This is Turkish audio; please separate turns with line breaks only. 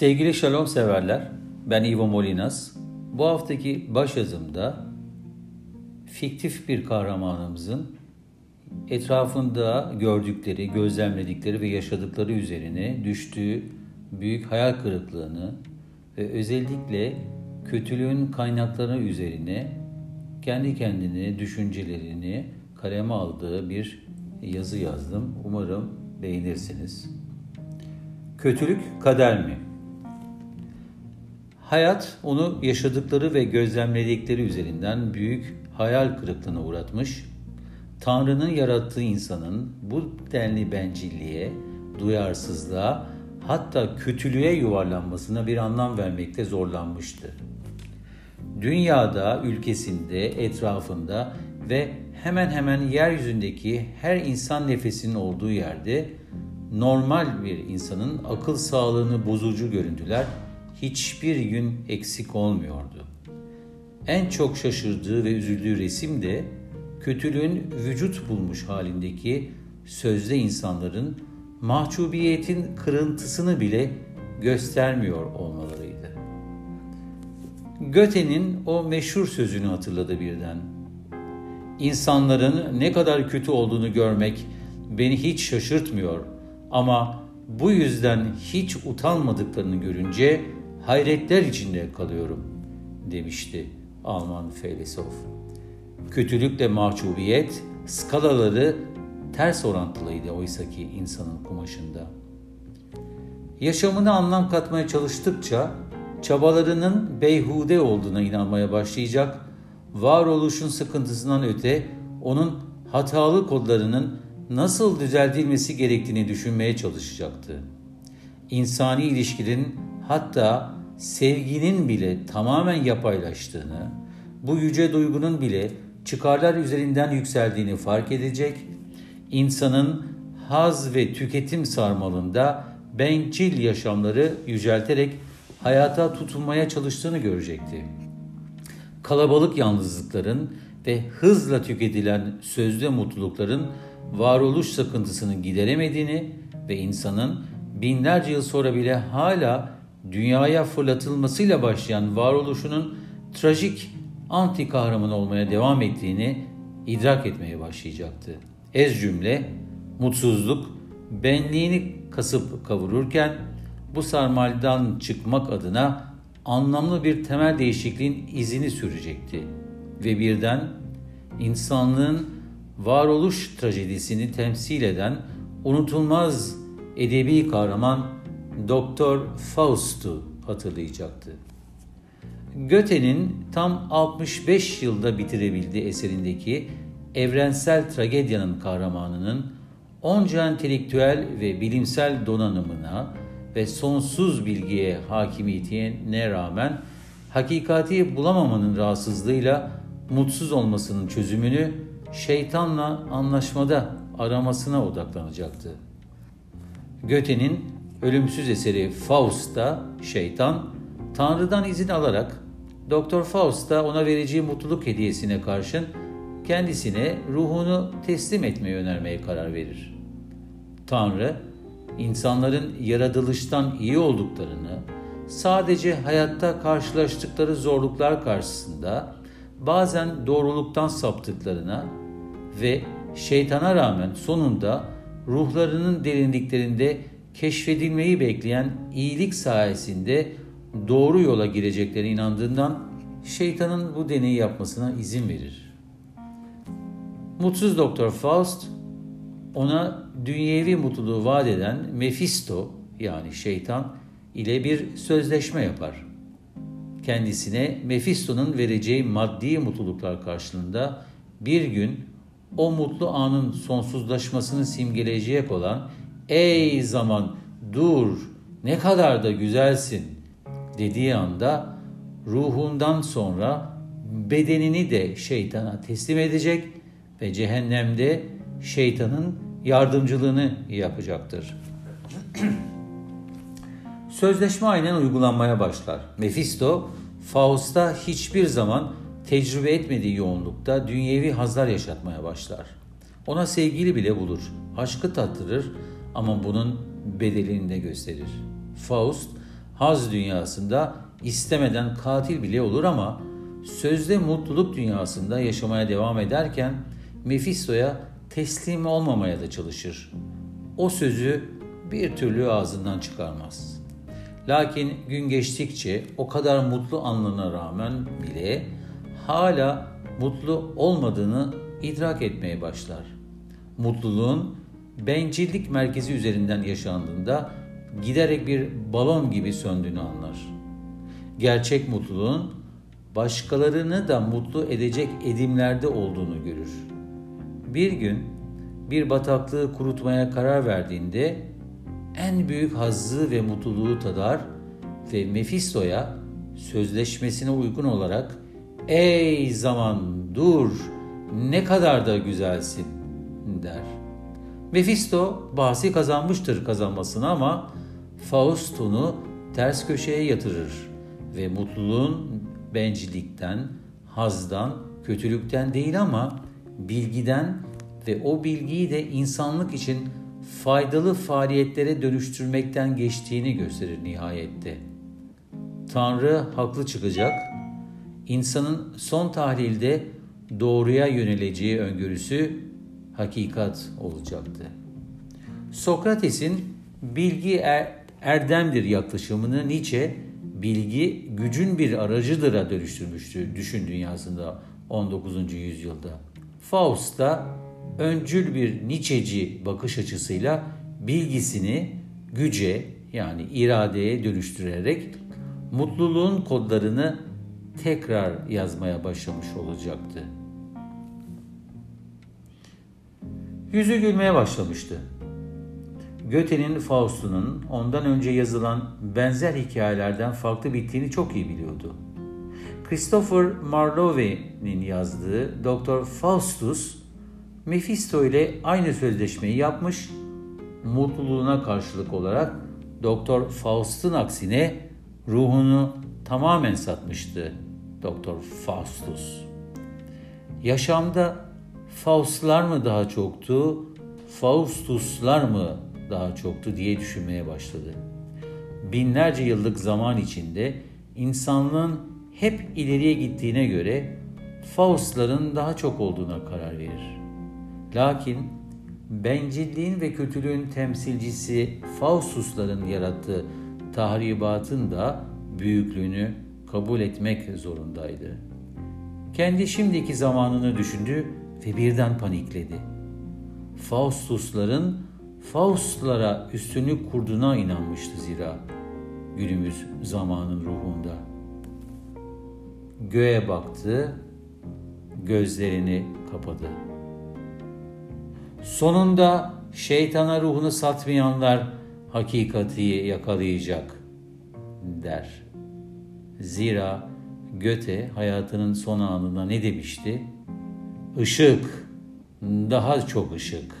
Sevgili Shalom severler, ben Ivo Molinas. Bu haftaki başyazımda fiktif bir kahramanımızın etrafında gördükleri, gözlemledikleri ve yaşadıkları üzerine düştüğü büyük hayal kırıklığını ve özellikle kötülüğün kaynakları üzerine kendi kendine düşüncelerini kaleme aldığı bir yazı yazdım. Umarım beğenirsiniz. Kötülük kader mi? Hayat onu yaşadıkları ve gözlemledikleri üzerinden büyük hayal kırıklığına uğratmış. Tanrı'nın yarattığı insanın bu denli bencilliğe, duyarsızlığa, hatta kötülüğe yuvarlanmasına bir anlam vermekte zorlanmıştı. Dünyada, ülkesinde, etrafında ve hemen hemen yeryüzündeki her insan nefesinin olduğu yerde normal bir insanın akıl sağlığını bozucu görüntüler hiçbir gün eksik olmuyordu. En çok şaşırdığı ve üzüldüğü resim de kötülüğün vücut bulmuş halindeki sözde insanların mahcubiyetin kırıntısını bile göstermiyor olmalarıydı. Göte'nin o meşhur sözünü hatırladı birden. İnsanların ne kadar kötü olduğunu görmek beni hiç şaşırtmıyor ama bu yüzden hiç utanmadıklarını görünce hayretler içinde kalıyorum demişti Alman filozof. Kötülükle mahcubiyet skalaları ters orantılıydı oysaki insanın kumaşında. Yaşamına anlam katmaya çalıştıkça çabalarının beyhude olduğuna inanmaya başlayacak, varoluşun sıkıntısından öte onun hatalı kodlarının nasıl düzeltilmesi gerektiğini düşünmeye çalışacaktı. İnsani ilişkilerin hatta sevginin bile tamamen yapaylaştığını, bu yüce duygunun bile çıkarlar üzerinden yükseldiğini fark edecek, insanın haz ve tüketim sarmalında bencil yaşamları yücelterek hayata tutunmaya çalıştığını görecekti. Kalabalık yalnızlıkların ve hızla tüketilen sözde mutlulukların varoluş sakıntısını gideremediğini ve insanın binlerce yıl sonra bile hala dünyaya fırlatılmasıyla başlayan varoluşunun trajik anti kahraman olmaya devam ettiğini idrak etmeye başlayacaktı. Ez cümle, mutsuzluk, benliğini kasıp kavururken bu sarmaldan çıkmak adına anlamlı bir temel değişikliğin izini sürecekti. Ve birden insanlığın varoluş trajedisini temsil eden unutulmaz edebi kahraman Doktor Faust'u hatırlayacaktı. Goethe'nin tam 65 yılda bitirebildiği eserindeki evrensel tragedyanın kahramanının onca entelektüel ve bilimsel donanımına ve sonsuz bilgiye hakimiyetine rağmen hakikati bulamamanın rahatsızlığıyla mutsuz olmasının çözümünü şeytanla anlaşmada aramasına odaklanacaktı. Goethe'nin ölümsüz eseri Faust'ta şeytan Tanrı'dan izin alarak Doktor Faust da ona vereceği mutluluk hediyesine karşın kendisine ruhunu teslim etmeyi önermeye karar verir. Tanrı, insanların yaratılıştan iyi olduklarını, sadece hayatta karşılaştıkları zorluklar karşısında bazen doğruluktan saptıklarına ve şeytana rağmen sonunda ruhlarının derinliklerinde keşfedilmeyi bekleyen iyilik sayesinde doğru yola gireceklerine inandığından şeytanın bu deneyi yapmasına izin verir. Mutsuz Doktor Faust ona dünyevi mutluluğu vaat eden Mephisto yani şeytan ile bir sözleşme yapar. Kendisine Mephisto'nun vereceği maddi mutluluklar karşılığında bir gün o mutlu anın sonsuzlaşmasını simgeleyecek olan ''Ey zaman dur ne kadar da güzelsin'' dediği anda ruhundan sonra bedenini de şeytana teslim edecek ve cehennemde şeytanın yardımcılığını yapacaktır. Sözleşme aynen uygulanmaya başlar. Mephisto, Faust'a hiçbir zaman tecrübe etmediği yoğunlukta dünyevi hazlar yaşatmaya başlar. Ona sevgili bile bulur, aşkı tattırır ama bunun bedelini de gösterir. Faust, haz dünyasında istemeden katil bile olur ama sözde mutluluk dünyasında yaşamaya devam ederken Mephisto'ya teslim olmamaya da çalışır. O sözü bir türlü ağzından çıkarmaz. Lakin gün geçtikçe o kadar mutlu anlına rağmen bile hala mutlu olmadığını idrak etmeye başlar. Mutluluğun bencillik merkezi üzerinden yaşandığında giderek bir balon gibi söndüğünü anlar. Gerçek mutluluğun başkalarını da mutlu edecek edimlerde olduğunu görür. Bir gün bir bataklığı kurutmaya karar verdiğinde en büyük hazzı ve mutluluğu tadar ve Mephisto'ya sözleşmesine uygun olarak ''Ey zaman dur, ne kadar da güzelsin.'' der. Mephisto bahsi kazanmıştır kazanmasını ama Faust onu ters köşeye yatırır ve mutluluğun bencillikten, hazdan, kötülükten değil ama bilgiden ve o bilgiyi de insanlık için faydalı faaliyetlere dönüştürmekten geçtiğini gösterir nihayette. Tanrı haklı çıkacak, insanın son tahlilde doğruya yöneleceği öngörüsü hakikat olacaktı. Sokrates'in bilgi er, erdemdir yaklaşımını Nietzsche bilgi gücün bir aracıdır'a dönüştürmüştü düşün dünyasında 19. yüzyılda. Faust da öncül bir Nietzscheci bakış açısıyla bilgisini güce yani iradeye dönüştürerek mutluluğun kodlarını tekrar yazmaya başlamış olacaktı. Yüzü gülmeye başlamıştı. Goethe'nin Faust'unun ondan önce yazılan benzer hikayelerden farklı bittiğini çok iyi biliyordu. Christopher Marlowe'nin yazdığı Doktor Faustus, Mephisto ile aynı sözleşmeyi yapmış, mutluluğuna karşılık olarak Doktor Faust'un aksine ruhunu tamamen satmıştı Doktor Faustus. Yaşamda Faustlar mı daha çoktu, Faustuslar mı daha çoktu diye düşünmeye başladı. Binlerce yıllık zaman içinde insanlığın hep ileriye gittiğine göre Faustların daha çok olduğuna karar verir. Lakin bencilliğin ve kötülüğün temsilcisi Faustusların yarattığı tahribatın da büyüklüğünü kabul etmek zorundaydı. Kendi şimdiki zamanını düşündü ve birden panikledi. Faustusların Faustlara üstünlük kurduğuna inanmıştı zira günümüz zamanın ruhunda. Göğe baktı, gözlerini kapadı. Sonunda şeytana ruhunu satmayanlar hakikati yakalayacak der. Zira Göte hayatının son anında ne demişti? Işık, daha çok ışık